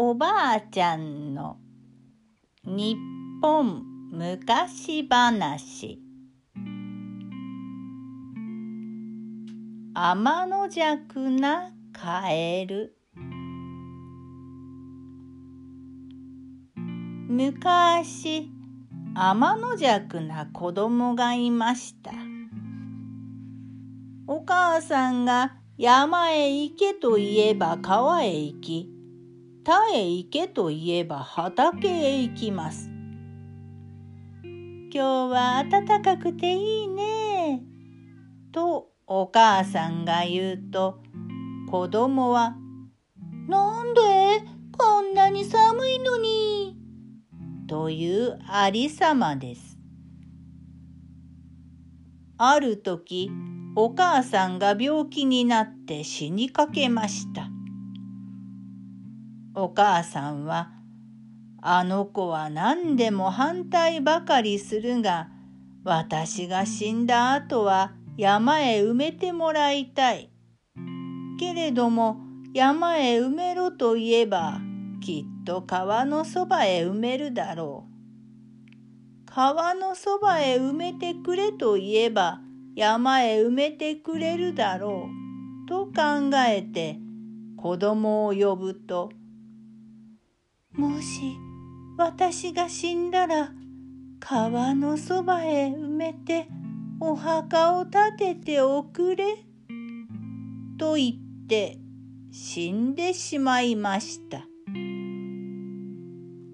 おばあちゃんの日本昔話。天の弱なカエル。昔天の弱な子供がいました。お母さんが山へ行けと言えば川へ行き田へ行けと言えば畑へ行きます今日は暖かくていいねとお母さんが言うと子供は「なんでこんなに寒いのに」というありさまです。ある時お母さんが病気になって死にかけました。お母さんは「あの子は何でも反対ばかりするが私が死んだ後は山へ埋めてもらいたい。けれども山へ埋めろと言えばきっと川のそばへ埋めるだろう。川のそばへ埋めてくれと言えば山へ埋めてくれるだろう。と考えて子供を呼ぶと「もし私が死んだら川のそばへ埋めてお墓を建てておくれ。と言って死んでしまいました。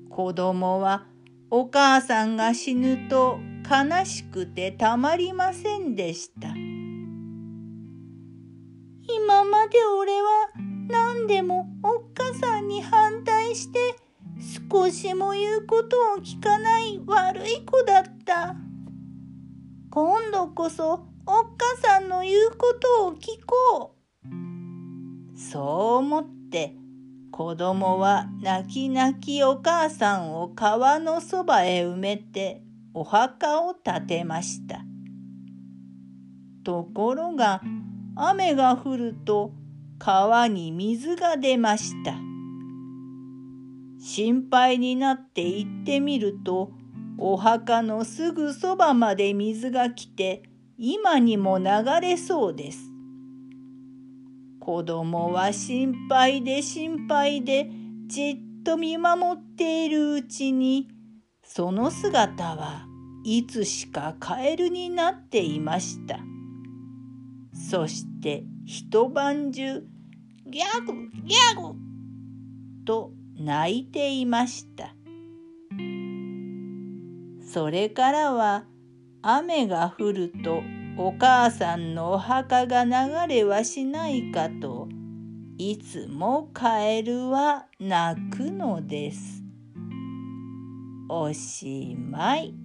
子供はお母さんが死ぬと悲しくてたまりませんでした。今まで俺は何でもおっか少しも言うことを聞かない悪い子だった。今度こそおっかさんの言うことを聞こう。そう思って子供は泣き泣きお母さんを川のそばへ埋めてお墓を建てました。ところが雨が降ると川に水が出ました。心配になって行ってみるとお墓のすぐそばまで水が来て今にも流れそうです。子供は心配で心配でじっと見守っているうちにその姿はいつしかカエルになっていました。そして一晩中ギャグギャグと泣いていました。それからは雨が降るとお母さんのお墓が流れはしないかといつもカエルは泣くのです。おしまい。